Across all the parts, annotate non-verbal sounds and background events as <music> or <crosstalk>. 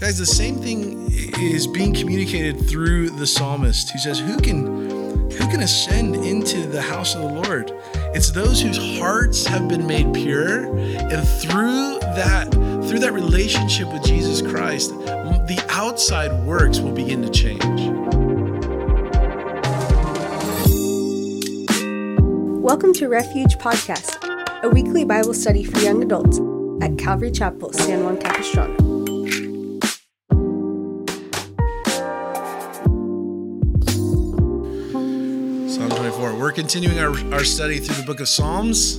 Guys, the same thing is being communicated through the psalmist who says, Who can who can ascend into the house of the Lord? It's those whose hearts have been made pure, and through that through that relationship with Jesus Christ, the outside works will begin to change. Welcome to Refuge Podcast, a weekly Bible study for young adults at Calvary Chapel, San Juan Capistrano. Continuing our, our study through the book of Psalms,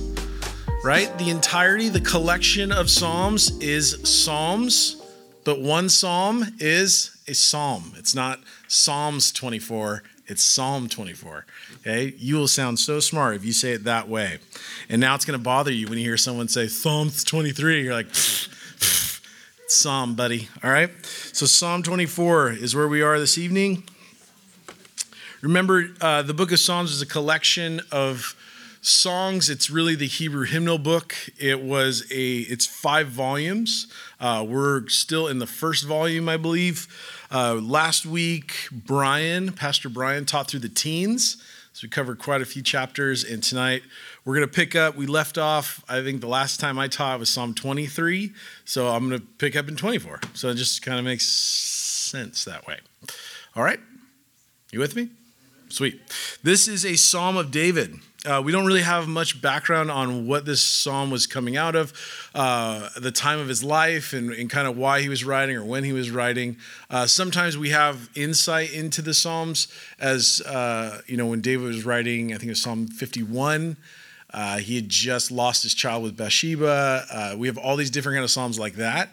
right? The entirety, the collection of Psalms is Psalms, but one Psalm is a Psalm. It's not Psalms 24, it's Psalm 24. Okay? You will sound so smart if you say it that way. And now it's going to bother you when you hear someone say Psalms 23. You're like, Psalm, buddy. All right? So, Psalm 24 is where we are this evening. Remember, uh, the book of Psalms is a collection of songs. It's really the Hebrew hymnal book. It was a, it's five volumes. Uh, we're still in the first volume, I believe. Uh, last week, Brian, Pastor Brian, taught through the teens. So we covered quite a few chapters. And tonight, we're going to pick up. We left off, I think the last time I taught was Psalm 23. So I'm going to pick up in 24. So it just kind of makes sense that way. All right? You with me? Sweet. This is a Psalm of David. Uh, we don't really have much background on what this psalm was coming out of, uh, the time of his life, and, and, kind of why he was writing or when he was writing. Uh, sometimes we have insight into the psalms, as uh, you know, when David was writing, I think it was Psalm 51. Uh, he had just lost his child with Bathsheba. Uh, we have all these different kind of psalms like that.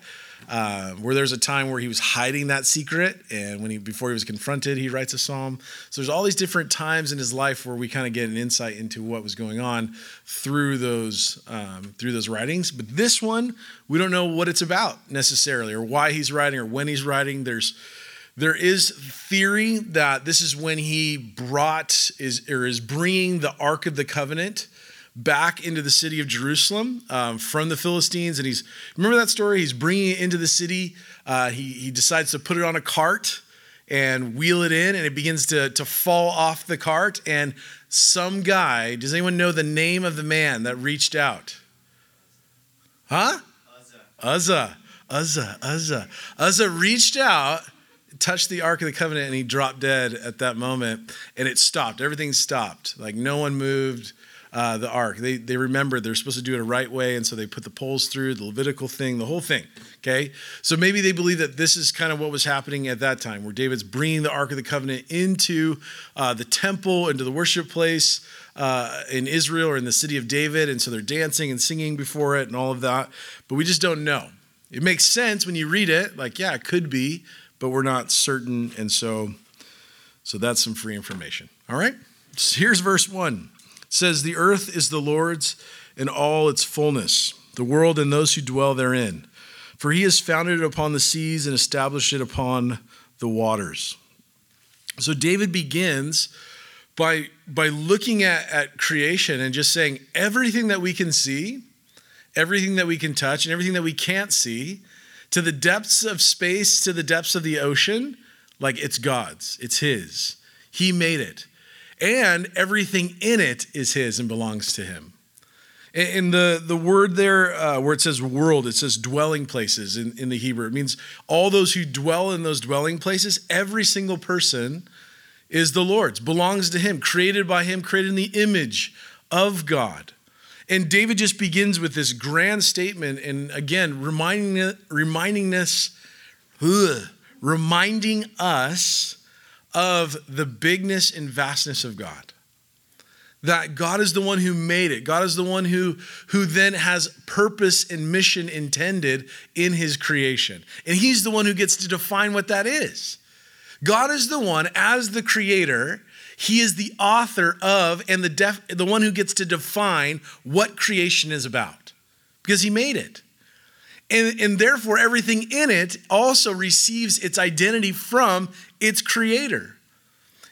Uh, where there's a time where he was hiding that secret, and when he before he was confronted, he writes a psalm. So there's all these different times in his life where we kind of get an insight into what was going on through those um, through those writings. But this one, we don't know what it's about necessarily, or why he's writing, or when he's writing. There's there is theory that this is when he brought is or is bringing the Ark of the Covenant back into the city of Jerusalem um, from the Philistines. And he's, remember that story? He's bringing it into the city. Uh, he, he decides to put it on a cart and wheel it in, and it begins to, to fall off the cart. And some guy, does anyone know the name of the man that reached out? Huh? Uzzah. Uzzah. Uzzah. Uzzah reached out touched the Ark of the Covenant and he dropped dead at that moment and it stopped. Everything stopped. Like no one moved uh, the ark. They, they remembered they're supposed to do it a right way, and so they put the poles through, the Levitical thing, the whole thing. Okay? So maybe they believe that this is kind of what was happening at that time, where David's bringing the Ark of the Covenant into uh, the temple, into the worship place uh, in Israel or in the city of David, and so they're dancing and singing before it and all of that. But we just don't know. It makes sense when you read it, like, yeah, it could be, but we're not certain, and so, so that's some free information. All right? So here's verse 1 says, The earth is the Lord's and all its fullness, the world and those who dwell therein. For he has founded it upon the seas and established it upon the waters. So David begins by, by looking at, at creation and just saying everything that we can see, everything that we can touch, and everything that we can't see, to the depths of space, to the depths of the ocean, like it's God's, it's His. He made it and everything in it is his and belongs to him. In the, the word there, uh, where it says world, it says dwelling places in, in the Hebrew. It means all those who dwell in those dwelling places, every single person is the Lord's, belongs to him, created by him, created in the image of God. And David just begins with this grand statement, and again, reminding, reminding us, ugh, reminding us of the bigness and vastness of God. That God is the one who made it. God is the one who, who then has purpose and mission intended in his creation. And he's the one who gets to define what that is. God is the one, as the creator, he is the author of and the, def, the one who gets to define what creation is about because he made it. And, and therefore, everything in it also receives its identity from its creator.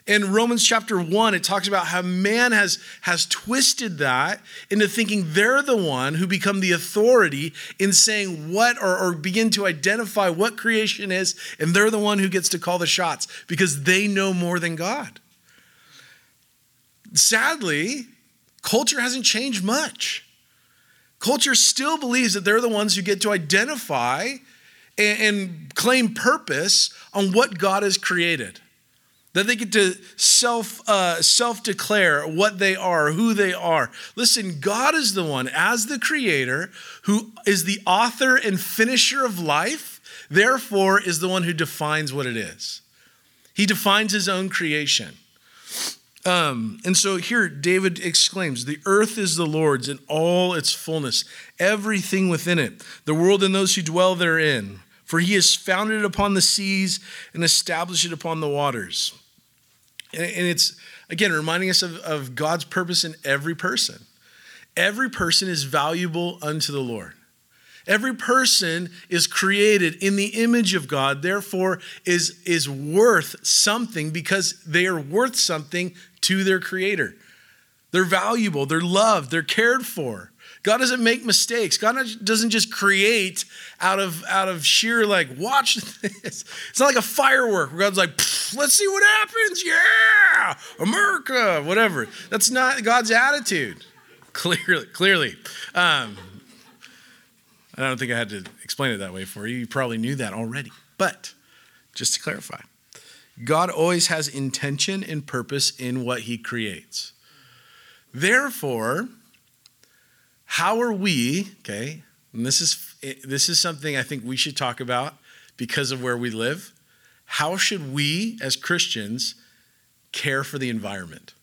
In Romans chapter 1, it talks about how man has, has twisted that into thinking they're the one who become the authority in saying what or, or begin to identify what creation is, and they're the one who gets to call the shots because they know more than God. Sadly, culture hasn't changed much. Culture still believes that they're the ones who get to identify and, claim purpose on what God has created that they get to self uh, self declare what they are, who they are. Listen, God is the one, as the creator, who is the author and finisher of life, therefore, is the one who defines what it is. He defines his own creation. Um, and so here, David exclaims, The earth is the Lord's in all its fullness, everything within it, the world and those who dwell therein. For he has founded it upon the seas and established it upon the waters. And it's, again, reminding us of, of God's purpose in every person. Every person is valuable unto the Lord. Every person is created in the image of God, therefore, is, is worth something because they are worth something to their Creator. They're valuable, they're loved, they're cared for. God doesn't make mistakes. God doesn't just create out of out of sheer like watch this. It's not like a firework where God's like, let's see what happens. Yeah, America, whatever. That's not God's attitude. Clearly, clearly. Um, I don't think I had to explain it that way for you. You probably knew that already. But just to clarify, God always has intention and purpose in what he creates. Therefore, how are we, okay, and this is this is something I think we should talk about because of where we live. How should we as Christians care for the environment?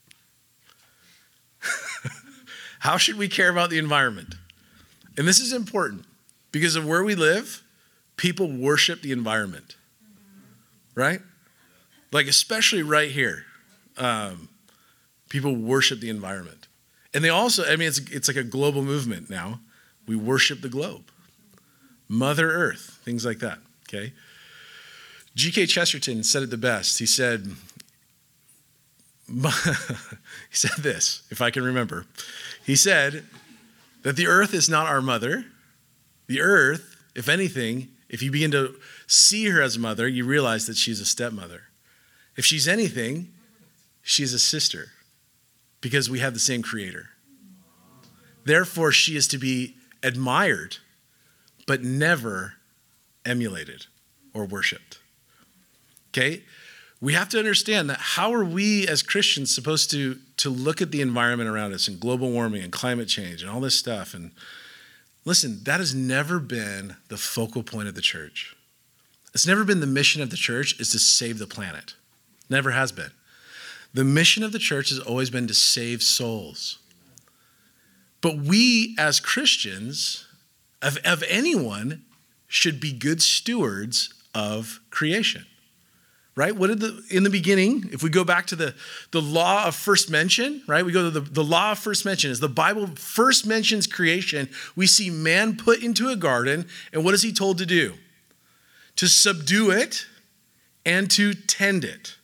<laughs> How should we care about the environment? And this is important because of where we live, people worship the environment, right? Like, especially right here, um, people worship the environment. And they also, I mean, it's, it's like a global movement now. We worship the globe, Mother Earth, things like that, okay? G.K. Chesterton said it the best. He said, <laughs> he said this, if I can remember. He said that the earth is not our mother. The earth, if anything, if you begin to see her as a mother, you realize that she's a stepmother. If she's anything, she's a sister because we have the same creator. Therefore, she is to be admired, but never emulated or worshiped. Okay? We have to understand that how are we as Christians supposed to, to look at the environment around us and global warming and climate change and all this stuff? And listen, that has never been the focal point of the church. It's never been the mission of the church is to save the planet. Never has been. The mission of the church has always been to save souls. But we as Christians, of, of anyone, should be good stewards of creation. Right? What did the in the beginning, if we go back to the, the law of first mention, right? We go to the, the law of first mention. As the Bible first mentions creation, we see man put into a garden, and what is he told to do? To subdue it and to tend it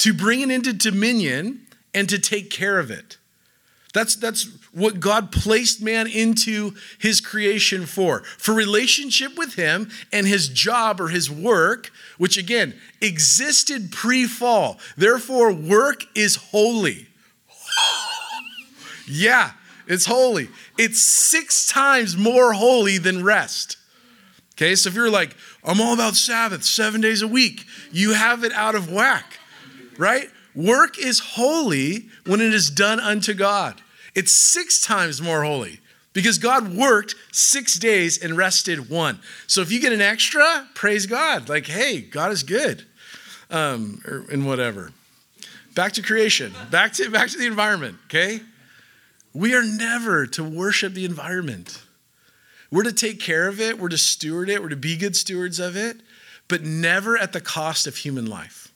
to bring it into dominion and to take care of it. That's, that's what God placed man into his creation for, for relationship with him and his job or his work, which again existed pre fall. Therefore, work is holy. <laughs> yeah, it's holy. It's six times more holy than rest. Okay, so if you're like, I'm all about Sabbath, seven days a week, you have it out of whack right? Work is holy when it is done unto God. It's six times more holy because God worked six days and rested one. So if you get an extra, praise God. Like, hey, God is good, um, or, and whatever. Back to creation. Back to back to the environment. Okay, we are never to worship the environment. We're to take care of it. We're to steward it. We're to be good stewards of it, but never at the cost of human life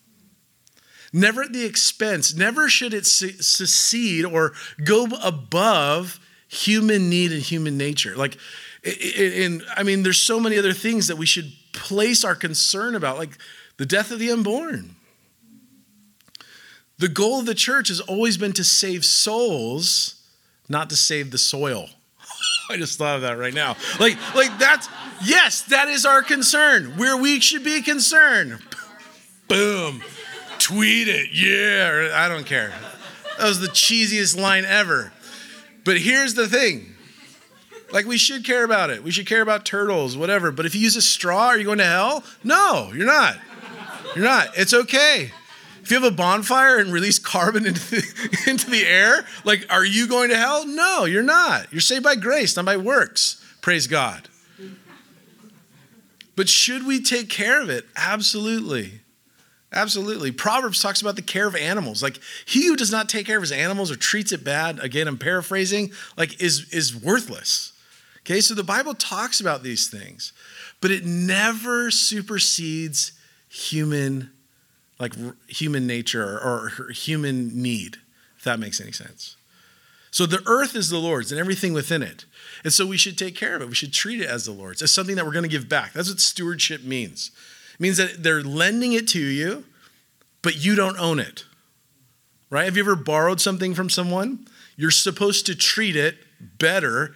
never at the expense, never should it succeed or go above human need and human nature. Like, and I mean, there's so many other things that we should place our concern about, like the death of the unborn. The goal of the church has always been to save souls, not to save the soil. <laughs> I just thought of that right now. Like, like that's yes, that is our concern. Where we should be concerned. Boom. Tweet it. Yeah. I don't care. That was the cheesiest line ever. But here's the thing. Like we should care about it. We should care about turtles, whatever. But if you use a straw, are you going to hell? No, you're not. You're not. It's okay. If you have a bonfire and release carbon <laughs> into the, into the air, like, are you going to hell? No, you're not. You're saved by grace, not by works. Praise God. But should we take care of it? Absolutely. Absolutely. Proverbs talks about the care of animals. Like he who does not take care of his animals or treats it bad, again, I'm paraphrasing, like is, is worthless. Okay, so the Bible talks about these things, but it never supersedes human like human nature or, human need, if that makes any sense. So the earth is the Lord's and everything within it. And so we should take care of it. We should treat it as the Lord's, as something that we're going to give back. That's what stewardship means. It means that they're lending it to you, but you don't own it. Right? Have you ever borrowed something from someone? You're supposed to treat it better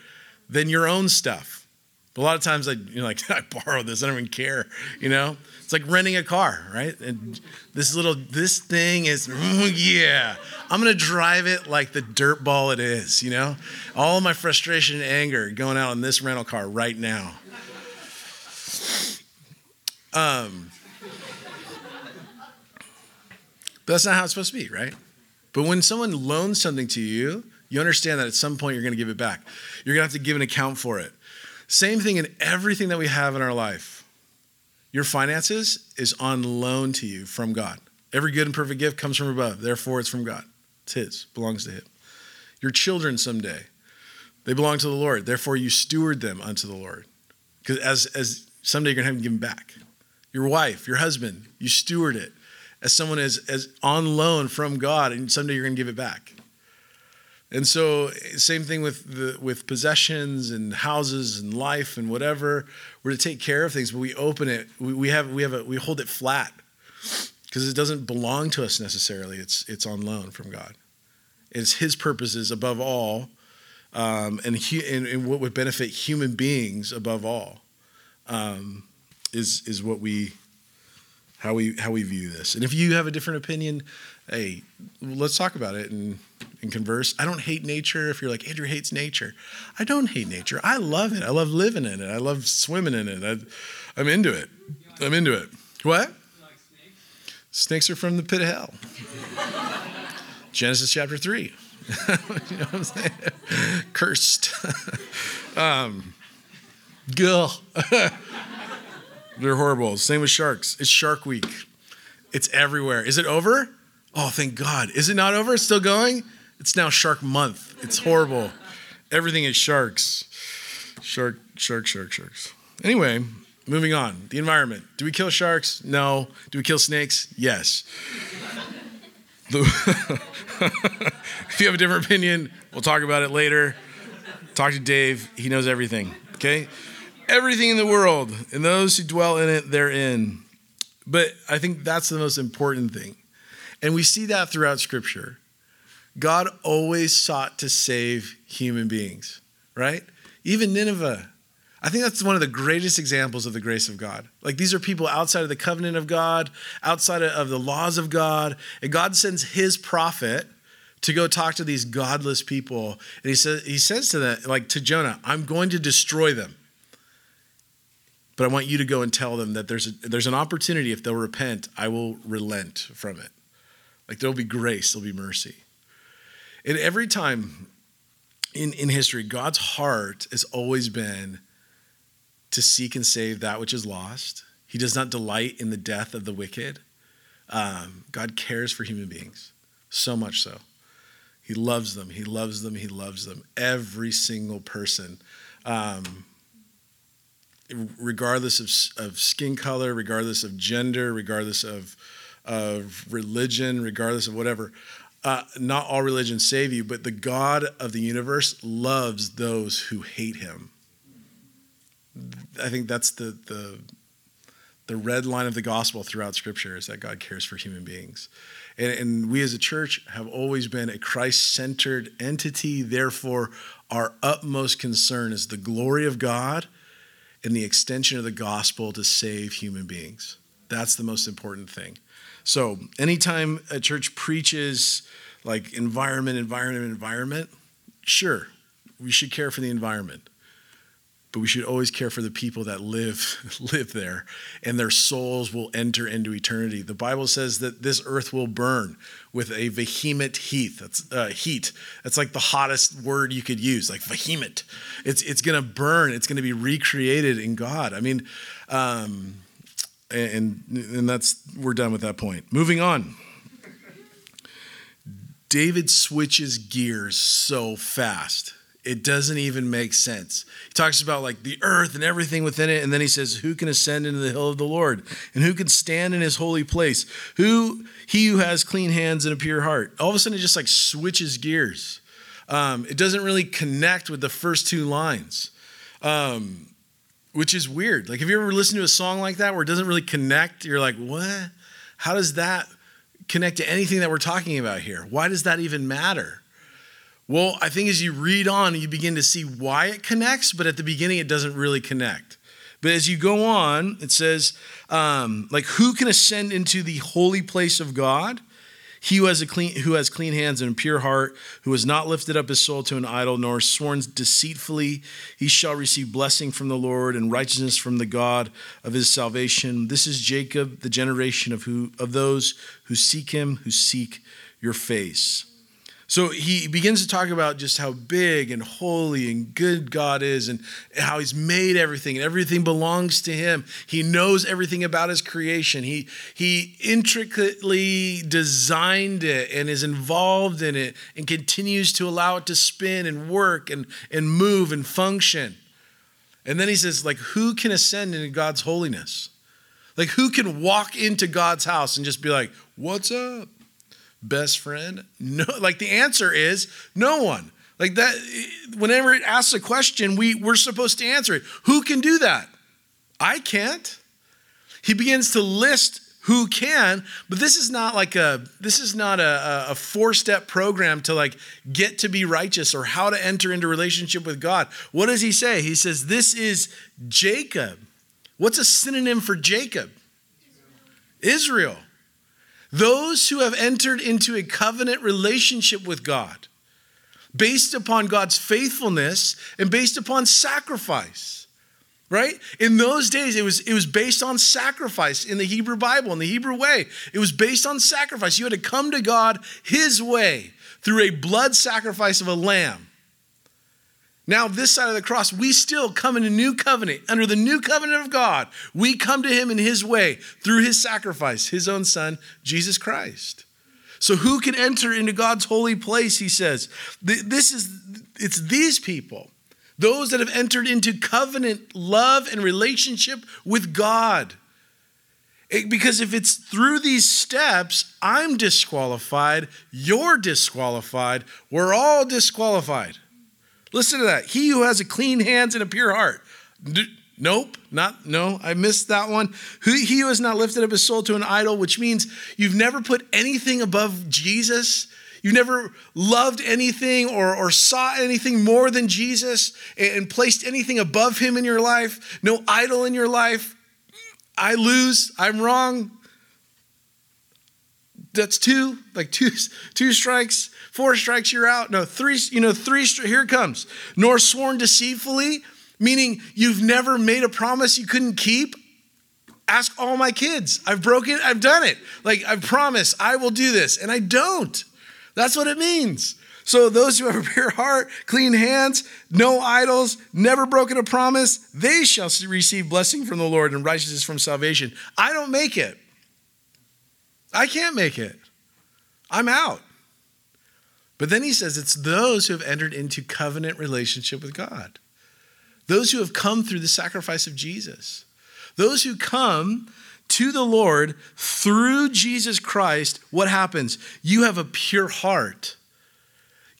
than your own stuff. But a lot of times, <laughs> I, you're like, I borrowed this. I don't even care. You know, it's like renting a car, right? And this little this thing is, mm, yeah, I'm gonna drive it like the dirt ball it is. You know, all my frustration and anger going out on this rental car right now. Um, but that's not how it's supposed to be, right? But when someone loans something to you, you understand that at some point you're going to give it back. You're going to have to give an account for it. Same thing in everything that we have in our life. Your finances is on loan to you from God. Every good and perfect gift comes from above. Therefore, it's from God. It's His, belongs to Him. Your children someday, they belong to the Lord. Therefore, you steward them unto the Lord. Because as, as someday you're going to have to give them back. Your wife, your husband, you steward it as someone is as on loan from God, and someday you're going to give it back. And so, same thing with the, with possessions and houses and life and whatever. We're to take care of things, but we open it. We, we have we have a, we hold it flat because it doesn't belong to us necessarily. It's it's on loan from God. It's His purposes above all, um, and, he, and, and, what would benefit human beings above all um, is is what we how we how we view this. And if you have a different opinion, hey, let's talk about it and and converse. I don't hate nature. If you're like, Andrew hates nature, I don't hate nature. I love it. I love living in it. I love swimming in it. I, am into it. I'm into it. What? snakes? are from the pit of hell. <laughs> Genesis chapter 3. <laughs> you know what I'm saying? Cursed. <laughs> um, Gah. They're horrible. Same with sharks. It's Shark Week. It's everywhere. Is it over? Oh, thank God. Is it not over? It's still going? It's now Shark Month. It's horrible. Everything is sharks. Shark, shark, shark, sharks. Anyway, moving on. The environment. Do we kill sharks? No. Do we kill snakes? Yes. <laughs> <laughs> if you have a different opinion, we'll talk about it later. Talk to Dave. He knows everything. Okay? Everything in the world, and those who dwell in it, they're. But I think that's the most important thing. And we see that throughout Scripture. God always sought to save human beings, right? Even Nineveh. I think that's one of the greatest examples of the grace of God. Like these are people outside of the covenant of God, outside of the laws of God, and God sends his prophet to go talk to these godless people. And he says he says to them like to Jonah, "I'm going to destroy them." But I want you to go and tell them that there's a, there's an opportunity if they'll repent, I will relent from it. Like there'll be grace, there'll be mercy. And every time in, in history, God's heart has always been to seek and save that which is lost. He does not delight in the death of the wicked. Um, God cares for human beings, so much so. He loves them. He loves them. He loves them. Every single person, um, regardless of, of skin color, regardless of gender, regardless of, of religion, regardless of whatever uh, not all religions save you, but the God of the universe loves those who hate him. I think that's the, the, The red line of the gospel throughout Scripture is that God cares for human beings. And, and we as a church have always been a Christ centered entity. Therefore, our utmost concern is the glory of God and the extension of the gospel to save human beings. That's the most important thing. So, anytime a church preaches like environment, environment, environment, sure, we should care for the environment. But we should always care for the people that live <laughs> live there and their souls will enter into eternity. The Bible says that this earth will burn with a vehement heat. That's uh, heat. That's like the hottest word you could use, like vehement. It's it's going to burn. It's going to be recreated in God. I mean, um, and and that's we're done with that point. Moving on. David switches gears so fast it doesn't even make sense. He talks about like the earth and everything within it, and then he says, Who can ascend into the hill of the Lord? And who can stand in his holy place? Who he who has clean hands and a pure heart. All of a sudden it just like switches gears. Um, it doesn't really connect with the first two lines. Um, which is weird. Like, have you ever listened to a song like that where it doesn't really connect? You're like, what? How does that connect to anything that we're talking about here? Why does that even matter? Well, I think as you read on, you begin to see why it connects, but at the beginning, it doesn't really connect. But as you go on, it says, um, like, who can ascend into the holy place of God? He who has, a clean, who has clean hands and a pure heart, who has not lifted up his soul to an idol, nor sworn deceitfully, he shall receive blessing from the Lord and righteousness from the God of his salvation. This is Jacob, the generation of, who, of those who seek him, who seek your face. So he begins to talk about just how big and holy and good God is and how he's made everything and everything belongs to him. He knows everything about his creation. He he intricately designed it and is involved in it and continues to allow it to spin and work and, and move and function. And then he says like who can ascend into God's holiness? Like who can walk into God's house and just be like, "What's up?" Best friend? No, like the answer is no one. Like that, whenever it asks a question, we, we're supposed to answer it. Who can do that? I can't. He begins to list who can, but this is not like a this is not a, a four-step program to like get to be righteous or how to enter into relationship with God. What does he say? He says, This is Jacob. What's a synonym for Jacob? Israel. Those who have entered into a covenant relationship with God based upon God's faithfulness and based upon sacrifice. Right? In those days, it was, it was based on sacrifice in the Hebrew Bible, in the Hebrew way. It was based on sacrifice. You had to come to God His way through a blood sacrifice of a lamb. Now, this side of the cross, we still come in a new covenant. Under the new covenant of God, we come to Him in His way through His sacrifice, His own Son, Jesus Christ. So, who can enter into God's holy place? He says. This is, it's these people, those that have entered into covenant love and relationship with God. It, because if it's through these steps, I'm disqualified, you're disqualified, we're all disqualified. Listen to that. He who has a clean hands and a pure heart. D- nope, not, no, I missed that one. He who has not lifted up his soul to an idol, which means you've never put anything above Jesus. You never loved anything or, or saw anything more than Jesus and, and placed anything above him in your life. No idol in your life. I lose. I'm wrong. That's two, like two, two strikes. Four strikes, you're out. No, three, you know, three, here comes. Nor sworn deceitfully, meaning you've never made a promise you couldn't keep. Ask all my kids. I've broken, I've done it. Like, I promise I will do this, and I don't. That's what it means. So, those who have a pure heart, clean hands, no idols, never broken a promise, they shall receive blessing from the Lord and righteousness from salvation. I don't make it. I can't make it. I'm out. But then he says it's those who have entered into covenant relationship with God, those who have come through the sacrifice of Jesus, those who come to the Lord through Jesus Christ. What happens? You have a pure heart.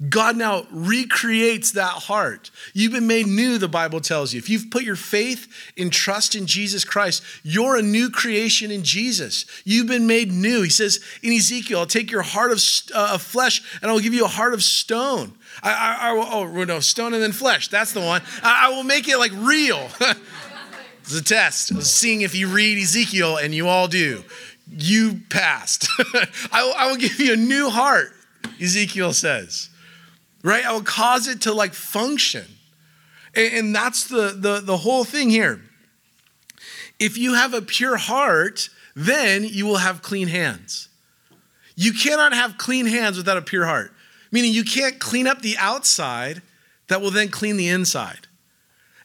God now recreates that heart. You've been made new, the Bible tells you. If you've put your faith and trust in Jesus Christ, you're a new creation in Jesus. You've been made new. He says in Ezekiel, I'll take your heart of, uh, of flesh and I will give you a heart of stone. I, I, I will, oh, no, stone and then flesh. That's the one. I, I will make it like real. <laughs> it's a test seeing if you read Ezekiel, and you all do. You passed. <laughs> I, I will give you a new heart, Ezekiel says right? I will cause it to like function. And, and that's the, the, the whole thing here. If you have a pure heart, then you will have clean hands. You cannot have clean hands without a pure heart, meaning you can't clean up the outside that will then clean the inside.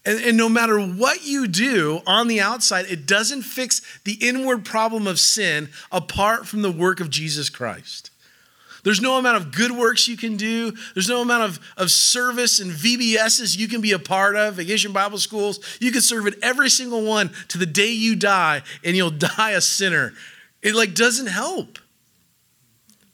And, and, no matter what you do on the outside, it doesn't fix the inward problem of sin apart from the work of Jesus Christ. There's no amount of good works you can do. There's no amount of, of service and VBSs you can be a part of, vacation Bible schools. You can serve at every single one to the day you die, and you'll <laughs> die a sinner. It like doesn't help.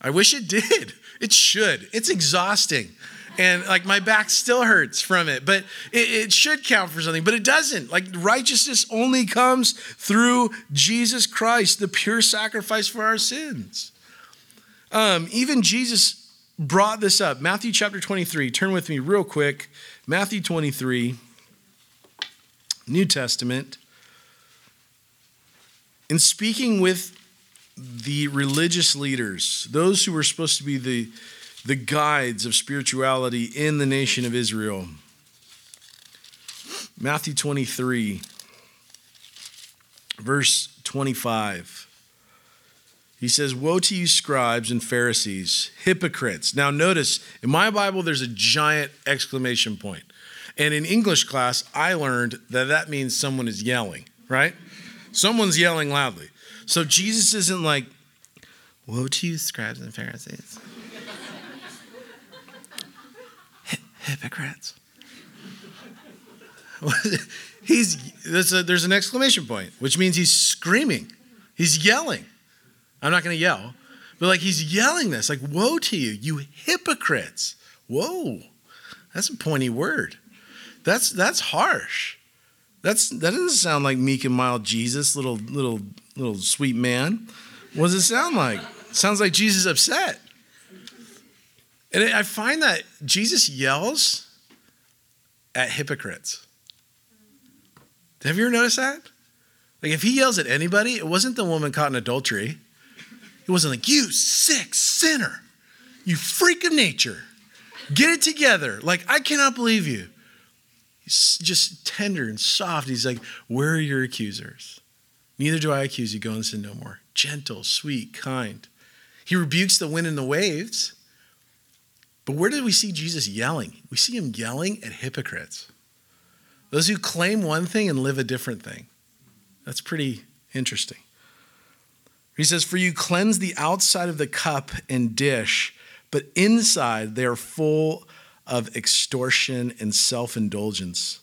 I wish it did. It should. It's exhausting. And like my back still hurts from it, but it, it should count for something, but it doesn't. Like righteousness only comes through Jesus Christ, the pure sacrifice for our sins. Um, even Jesus brought this up. Matthew chapter 23. Turn with me real quick. Matthew 23, New Testament. In speaking with the religious leaders, those who were supposed to be the, the guides of spirituality in the nation of Israel, Matthew 23, verse 25. He says, Woe to you, scribes and Pharisees, hypocrites. Now, notice in my Bible, there's a giant exclamation point. And in English class, I learned that that means someone is yelling, right? Someone's yelling loudly. So Jesus isn't like, Woe to you, scribes and Pharisees. hypocrites. <laughs> he's, a, there's an exclamation point, which means he's screaming, he's yelling. I'm not going to yell, but like he's yelling this, like, woe to you, you hypocrites. Whoa, that's a pointy word. That's that's harsh. That's that doesn't sound like meek and mild Jesus, little little little sweet man. What does it sound like? Sounds like Jesus upset. And I find that Jesus yells at hypocrites. Have you ever noticed that? Like if he yells at anybody, it wasn't the woman caught in adultery. It wasn't like, you sick sinner, you freak of nature, get it together. Like, I cannot believe you. He's just tender and soft. He's like, where are your accusers? Neither do I accuse you. Go and sin no more. Gentle, sweet, kind. He rebukes the wind and the waves. But where did we see Jesus yelling? We see him yelling at hypocrites. Those who claim one thing and live a different thing. That's pretty interesting. He says, For you cleanse the outside of the cup and dish, but inside they are full of extortion and self indulgence.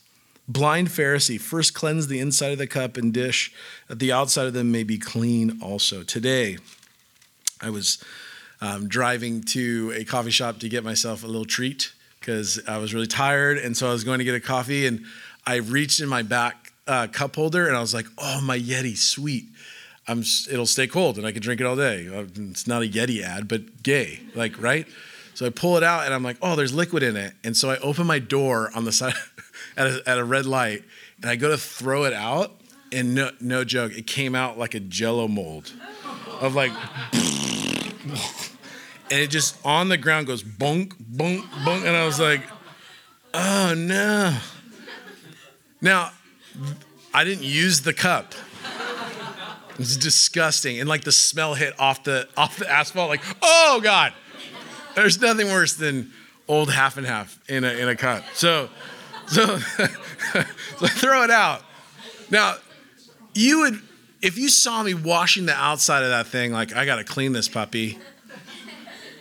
Blind Pharisee, first cleanse the inside of the cup and dish, that the outside of them may be clean also. Today, I was um, driving to a coffee shop to get myself a little treat because I was really tired. And so I was going to get a coffee, and I reached in my back uh, cup holder and I was like, oh, my Yeti, sweet. I'm, it'll stay cold and I can drink it all day. Uh, it's not a Yeti ad, but gay, like, right? So I pull it out and I'm like, oh, there's liquid in it. And so I open my door on the <laughs> side at a, at a red light and I go to throw it out. And no, no joke, it came out like a jello mold of like, <laughs> and it just on the ground goes bonk, bonk, bonk. And I was like, oh no. Now, I didn't use the cup. It's disgusting. And like the smell hit off the off the asphalt, like, oh God. There's nothing worse than old half and half in a in a cut. So so, <laughs> so throw it out. Now, you would if you saw me washing the outside of that thing, like I gotta clean this puppy.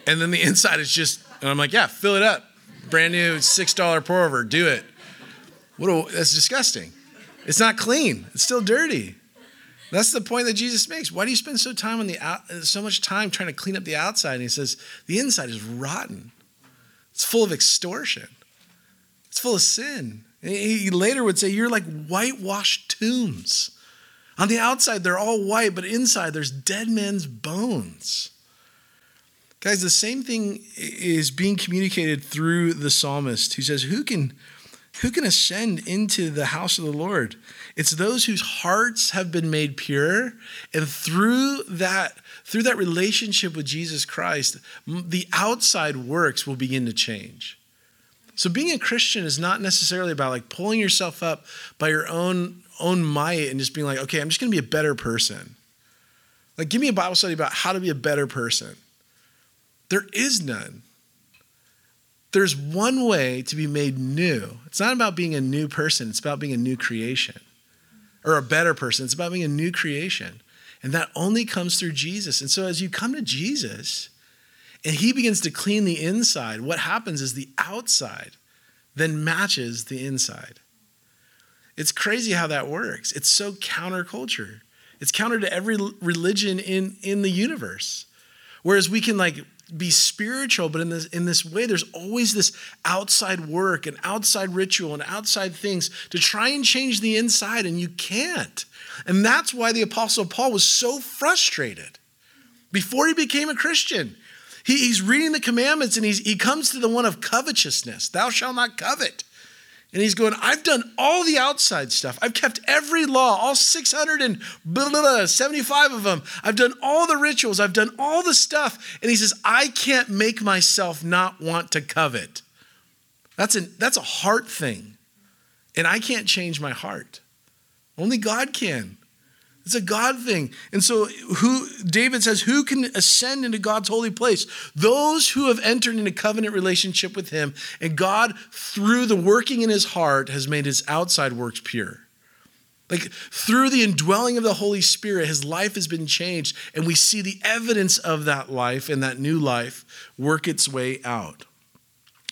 And then the inside is just, and I'm like, yeah, fill it up. Brand new six dollar pour over, do it. What a, that's disgusting. It's not clean. It's still dirty. That's the point that Jesus makes. Why do you spend so time on the out, so much time trying to clean up the outside? And he says the inside is rotten. It's full of extortion. It's full of sin. He later would say, You're like whitewashed tombs. On the outside, they're all white, but inside, there's dead men's bones. Guys, the same thing is being communicated through the psalmist who says, Who can, who can ascend into the house of the Lord? It's those whose hearts have been made pure, and through that, through that relationship with Jesus Christ, the outside works will begin to change. So being a Christian is not necessarily about like pulling yourself up by your own own might and just being like, okay, I'm just going to be a better person. Like give me a Bible study about how to be a better person. There is none. There's one way to be made new. It's not about being a new person, it's about being a new creation. Or a better person. It's about being a new creation. And that only comes through Jesus. And so as you come to Jesus, and he begins to clean the inside, what happens is the outside then matches the inside. It's crazy how that works. It's so counterculture. It's counter to every religion in, in the universe. Whereas we can like be spiritual, but in this in this way, there's always this outside work and outside ritual and outside things to try and change the inside, and you can't. And that's why the apostle Paul was so frustrated before he became a Christian. He, he's reading the commandments and he's, he comes to the one of covetousness. Thou shalt not covet. And he's going, I've done all the outside stuff. I've kept every law, all 675 of them. I've done all the rituals. I've done all the stuff. And he says, I can't make myself not want to covet. That's, an, that's a heart thing. And I can't change my heart. Only God can. It's a God thing. And so who David says, who can ascend into God's holy place? Those who have entered into covenant relationship with him, and God, through the working in his heart, has made his outside works pure. Like through the indwelling of the Holy Spirit, his life has been changed, and we see the evidence of that life and that new life work its way out.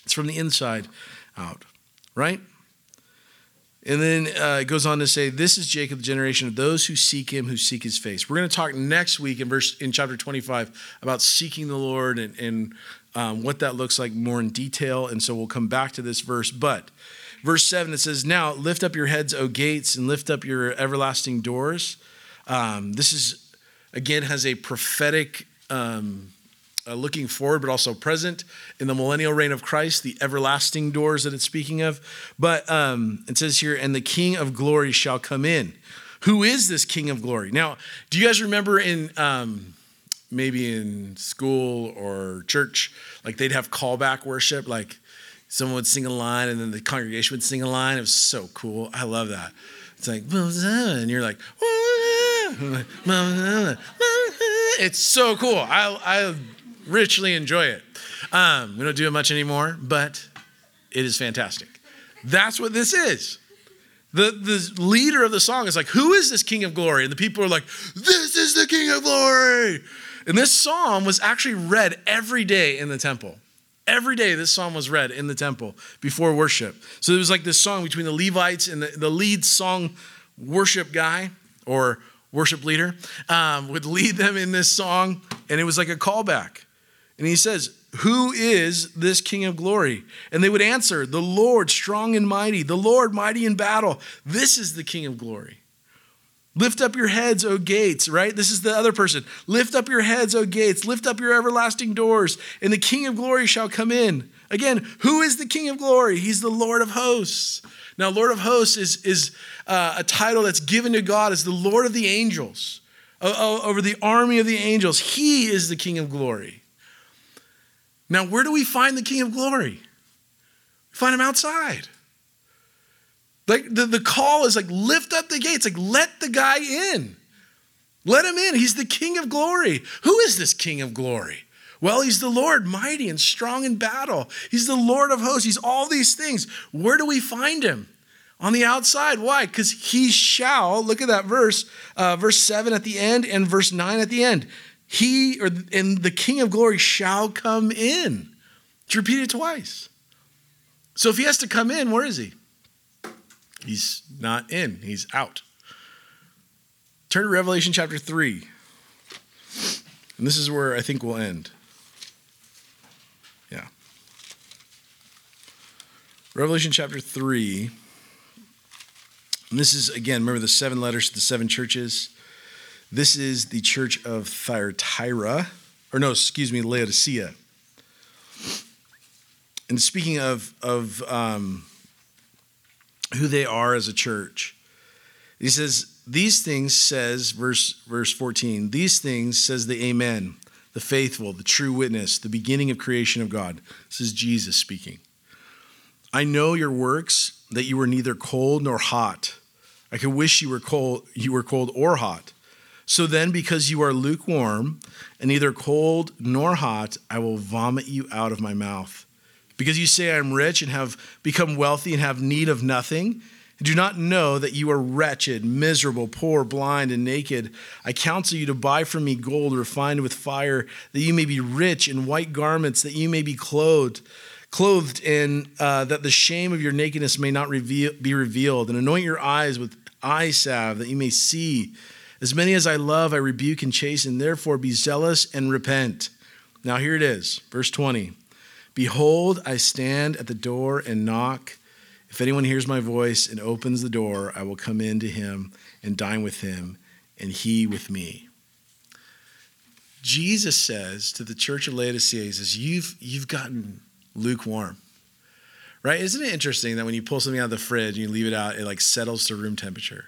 It's from the inside out, right? And then uh, it goes on to say, "This is Jacob, the generation of those who seek Him, who seek His face." We're going to talk next week in verse in chapter 25 about seeking the Lord and, and um, what that looks like more in detail. And so we'll come back to this verse. But verse seven it says, "Now lift up your heads, O gates, and lift up your everlasting doors." Um, this is again has a prophetic. Um, uh, looking forward, but also present in the millennial reign of Christ, the everlasting doors that it's speaking of. But um, it says here, and the King of glory shall come in. Who is this King of glory? Now, do you guys remember in um, maybe in school or church, like they'd have callback worship, like someone would sing a line and then the congregation would sing a line. It was so cool. I love that. It's like, and you're like, <laughs> it's so cool. I, I richly enjoy it. Um, we don't do it much anymore, but it is fantastic. That's what this is. The, the leader of the song is like, Who is this King of Glory? And the people are like, This is the King of Glory. And this psalm was actually read every day in the temple. Every day, this psalm was read in the temple before worship. So there was like this song between the Levites and the, the lead song worship guy or worship leader um, would lead them in this song, and it was like a callback. And he says, Who is this King of glory? And they would answer, The Lord, strong and mighty, the Lord, mighty in battle. This is the King of glory. Lift up your heads, O gates, right? This is the other person. Lift up your heads, O gates. Lift up your everlasting doors, and the King of glory shall come in. Again, who is the King of glory? He's the Lord of hosts. Now, Lord of hosts is, is uh, a title that's given to God as the Lord of the angels, over the army of the angels. He is the King of glory. Now, where do we find the King of Glory? We find him outside. Like the, the call is like, lift up the gates, like, let the guy in. Let him in. He's the King of Glory. Who is this King of Glory? Well, he's the Lord, mighty and strong in battle. He's the Lord of hosts. He's all these things. Where do we find him? On the outside. Why? Because he shall, look at that verse, uh, verse 7 at the end and verse 9 at the end. He or and the King of glory shall come in. It's repeated twice. So if he has to come in, where is he? He's not in, he's out. Turn to Revelation chapter 3. And this is where I think we'll end. Yeah. Revelation chapter 3. And this is, again, remember the seven letters to the seven churches. This is the church of Thyatira, or no, excuse me, Laodicea. And speaking of, of um, who they are as a church, he says, These things says, verse, verse 14, these things says the Amen, the faithful, the true witness, the beginning of creation of God. This is Jesus speaking. I know your works, that you were neither cold nor hot. I could wish you were cold, you were cold or hot. So then, because you are lukewarm and neither cold nor hot, I will vomit you out of my mouth. Because you say I am rich and have become wealthy and have need of nothing, and do not know that you are wretched, miserable, poor, blind, and naked. I counsel you to buy from me gold refined with fire, that you may be rich, in white garments, that you may be clothed clothed in uh, that the shame of your nakedness may not reveal, be revealed, and anoint your eyes with eye salve that you may see. As many as I love, I rebuke and chasten. Therefore, be zealous and repent. Now, here it is, verse 20. Behold, I stand at the door and knock. If anyone hears my voice and opens the door, I will come in to him and dine with him, and he with me. Jesus says to the church of Laodicea, He says, You've, you've gotten lukewarm. Right? Isn't it interesting that when you pull something out of the fridge and you leave it out, it like settles to room temperature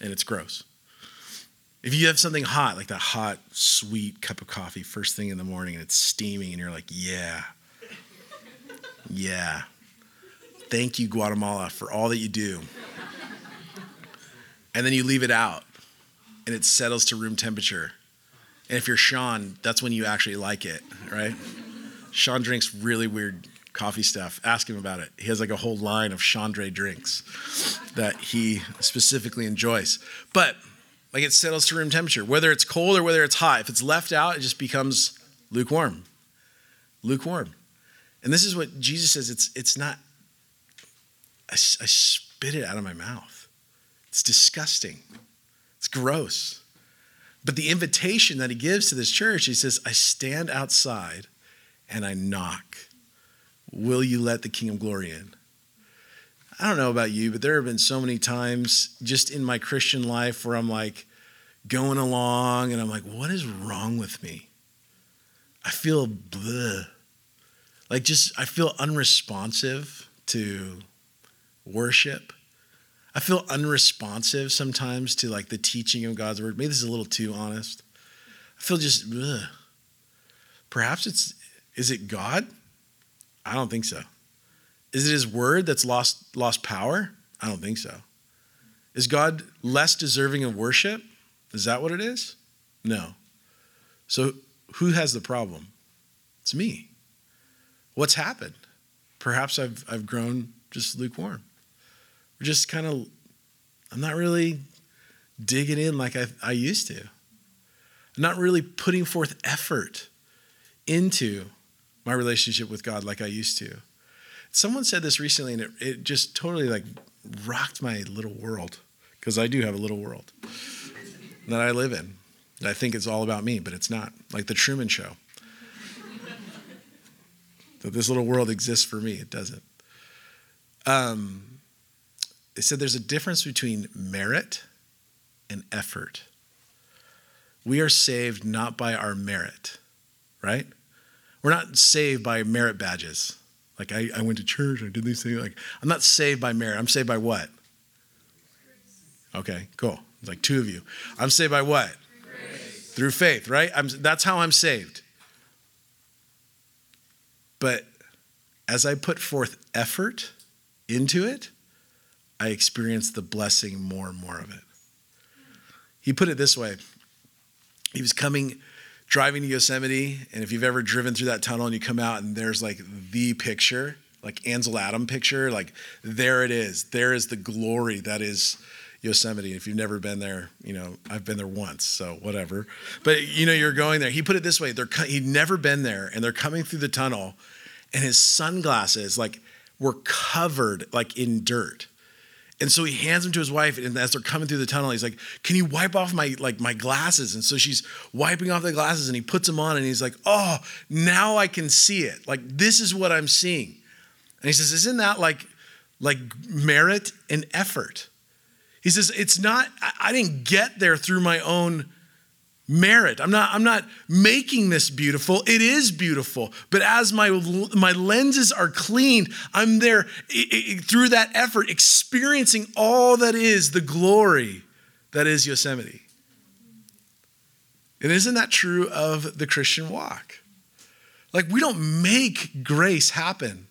and it's gross? If you have something hot, like that hot, sweet cup of coffee first thing in the morning and it's steaming and you're like, yeah, yeah. Thank you, Guatemala, for all that you do. And then you leave it out and it settles to room temperature. And if you're Sean, that's when you actually like it, right? Sean drinks really weird coffee stuff. Ask him about it. He has like a whole line of Chandre drinks that he specifically enjoys. But like it settles to room temperature, whether it's cold or whether it's hot. If it's left out, it just becomes lukewarm. Lukewarm. And this is what Jesus says it's, it's not, I, I spit it out of my mouth. It's disgusting. It's gross. But the invitation that he gives to this church, he says, I stand outside and I knock. Will you let the King of Glory in? I don't know about you, but there have been so many times just in my Christian life where I'm like going along and I'm like, what is wrong with me? I feel bleh. Like just, I feel unresponsive to worship. I feel unresponsive sometimes to like the teaching of God's word. Maybe this is a little too honest. I feel just, bleh. perhaps it's is it God? I don't think so. Is it his word that's lost lost power? I don't think so. Is God less deserving of worship? Is that what it is? No. So who has the problem? It's me. What's happened? Perhaps I've I've grown just lukewarm. We're just kind of I'm not really digging in like I, I used to. I'm not really putting forth effort into my relationship with God like I used to. Someone said this recently, and it, it just totally like rocked my little world because I do have a little world that I live in. I think it's all about me, but it's not. Like the Truman Show. <laughs> that this little world exists for me. It doesn't. Um, it said there's a difference between merit and effort. We are saved not by our merit, right? We're not saved by merit badges. Like I, I went to church, I did these things. Like I'm not saved by merit. I'm saved by what? Okay, cool. It's like two of you. I'm saved by what? Grace. Through faith, right? I'm, that's how I'm saved. But as I put forth effort into it, I experience the blessing more and more of it. He put it this way He was coming driving to Yosemite, and if you've ever driven through that tunnel and you come out and there's like the picture, like Ansel Adam picture, like there it is. There is the glory that is Yosemite. If you've never been there, you know I've been there once, so whatever. But you know you're going there. He put it this way: they're he'd never been there, and they're coming through the tunnel, and his sunglasses like were covered like in dirt. And so he hands them to his wife, and as they're coming through the tunnel, he's like, "Can you wipe off my like my glasses?" And so she's wiping off the glasses, and he puts them on, and he's like, "Oh, now I can see it. Like this is what I'm seeing." And he says, "Isn't that like like merit and effort. He says, it's not, I didn't get there through my own merit. I'm not, I'm not making this beautiful. It is beautiful. But as my, my lenses are cleaned, I'm there it, it, through that effort, experiencing all that is the glory that is Yosemite. And isn't that true of the Christian walk? Like we don't make grace happen.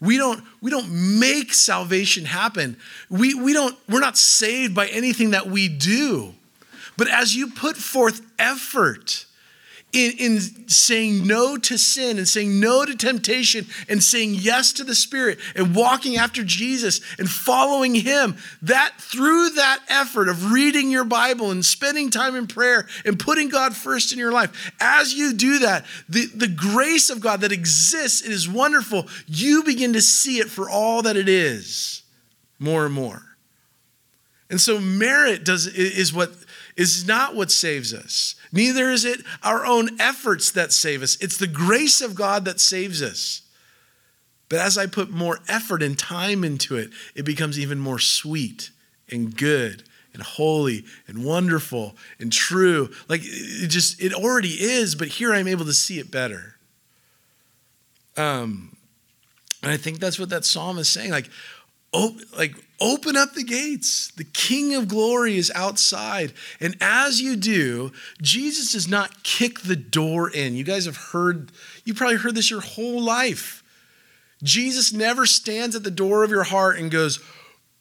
We don't, we don't make salvation happen. We, we don't, we're not saved by anything that we do. But as you put forth effort, in, in saying no to sin and saying no to temptation and saying yes to the Spirit and walking after Jesus and following Him, that through that effort of reading your Bible and spending time in prayer and putting God first in your life, as you do that, the, the grace of God that exists, it is wonderful. You begin to see it for all that it is more and more. And so merit does is what is not what saves us. Neither is it our own efforts that save us. It's the grace of God that saves us. But as I put more effort and time into it, it becomes even more sweet and good and holy and wonderful and true. Like it just, it already is, but here I'm able to see it better. Um, and I think that's what that psalm is saying. Like, like Open up the gates. The King of glory is outside. And as you do, Jesus does not kick the door in. You guys have heard, you probably heard this your whole life. Jesus never stands at the door of your heart and goes,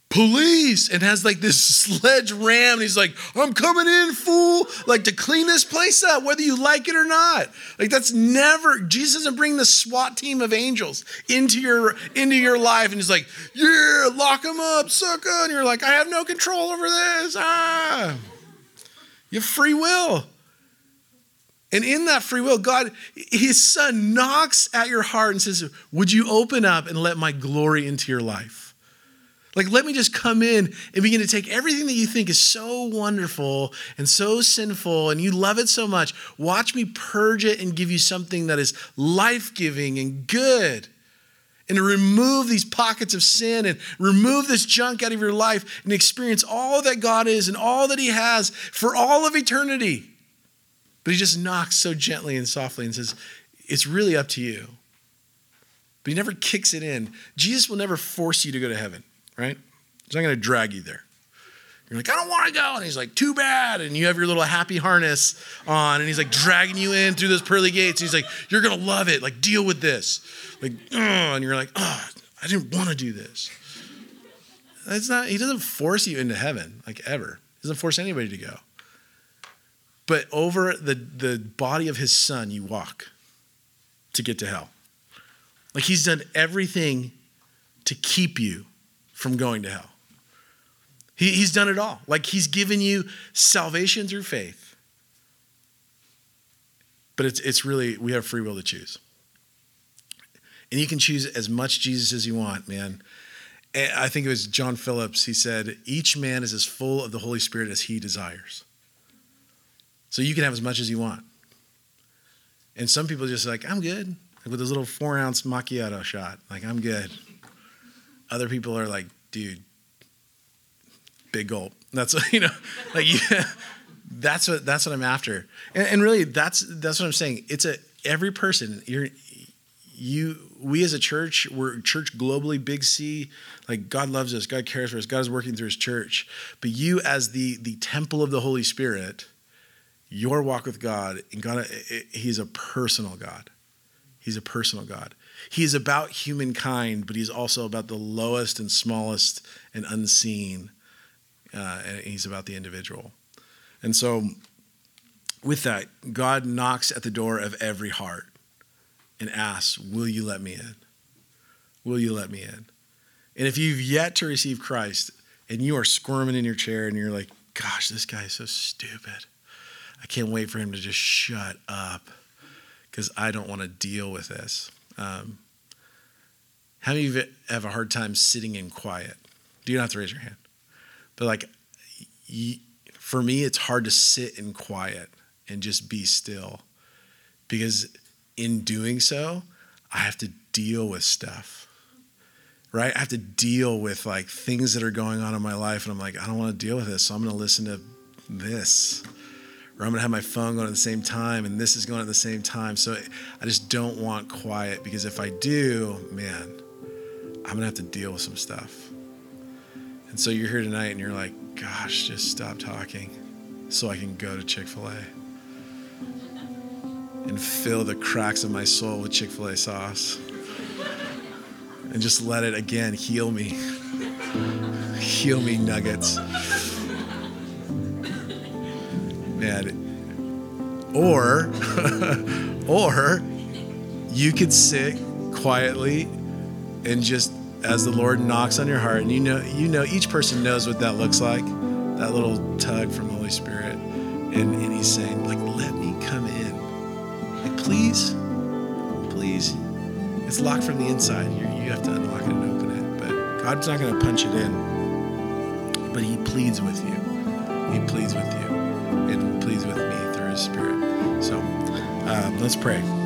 police and has like this sledge ram. And he's like i'm coming in fool. Like to clean this place up whether you like it or not. Like that's never jesus doesn't bring the swat team of angels into your into your life. And he's like yeah lock them up sucker. And you're like i have no control over this. Ah. You have free will. And in that free will god his son knocks at your heart and says would you open up and let my glory into your life like, let me just come in and begin to take everything that you think is so wonderful and so sinful and you love it so much. Watch me purge it and give you something that is life giving and good. And to remove these pockets of sin and remove this junk out of your life and experience all that God is and all that He has for all of eternity. But He just knocks so gently and softly and says, It's really up to you. But He never kicks it in. Jesus will never force you to go to heaven right? He's not going to drag you there. You're like, I don't want to go. And he's like, too bad. And you have your little happy harness on, and he's like dragging you in through those pearly gates. And he's like, you're going to love it. Like, deal with this. Like, and you're like, oh, I didn't want to do this. It's not, he doesn't force you into heaven, like ever. He doesn't force anybody to go. But over the, the body of his son, you walk to get to hell. Like he's done everything to keep you from going to hell. He, he's done it all. Like he's given you salvation through faith. But it's, it's really, we have free will to choose. And you can choose as much Jesus as you want, man. I think it was John Phillips. He said, Each man is as full of the Holy Spirit as he desires. So you can have as much as you want. And some people just like, I'm good. Like with this little four ounce macchiato shot. Like, I'm good. Other people are like, dude, big gulp. That's <laughs> you know, like <laughs> yeah, that's what that's what I'm after. And, and really, that's that's what I'm saying. It's a every person. You're you we as a church we're church globally big c like god loves us god cares for us god is working through his church but you as the the temple of the holy spirit your walk with god and god eh, eh, he's a personal god he's a personal god He's about humankind, but he's also about the lowest and smallest and unseen. Uh, and he's about the individual. And so, with that, God knocks at the door of every heart and asks, Will you let me in? Will you let me in? And if you've yet to receive Christ and you are squirming in your chair and you're like, Gosh, this guy is so stupid. I can't wait for him to just shut up because I don't want to deal with this. Um, how many of you have a hard time sitting in quiet? Do you don't have to raise your hand? But like, for me, it's hard to sit in quiet and just be still because in doing so, I have to deal with stuff. right? I have to deal with like things that are going on in my life, and I'm like, I don't want to deal with this, so I'm going to listen to this. Or I'm going to have my phone going at the same time, and this is going at the same time. So I just don't want quiet because if I do, man, I'm going to have to deal with some stuff. And so you're here tonight and you're like, gosh, just stop talking so I can go to Chick fil A and fill the cracks of my soul with Chick fil A sauce and just let it again heal me. <laughs> heal me, nuggets. Man. Or, <laughs> or you could sit quietly and just as the Lord knocks on your heart, and you know, you know, each person knows what that looks like, that little tug from the Holy Spirit, and, and He's saying, like, let me come in, like, please, please. It's locked from the inside. you you have to unlock it and open it, but God's not going to punch it in. But He pleads with you. He pleads with you, and pleads with me through His Spirit. So, um, let's pray.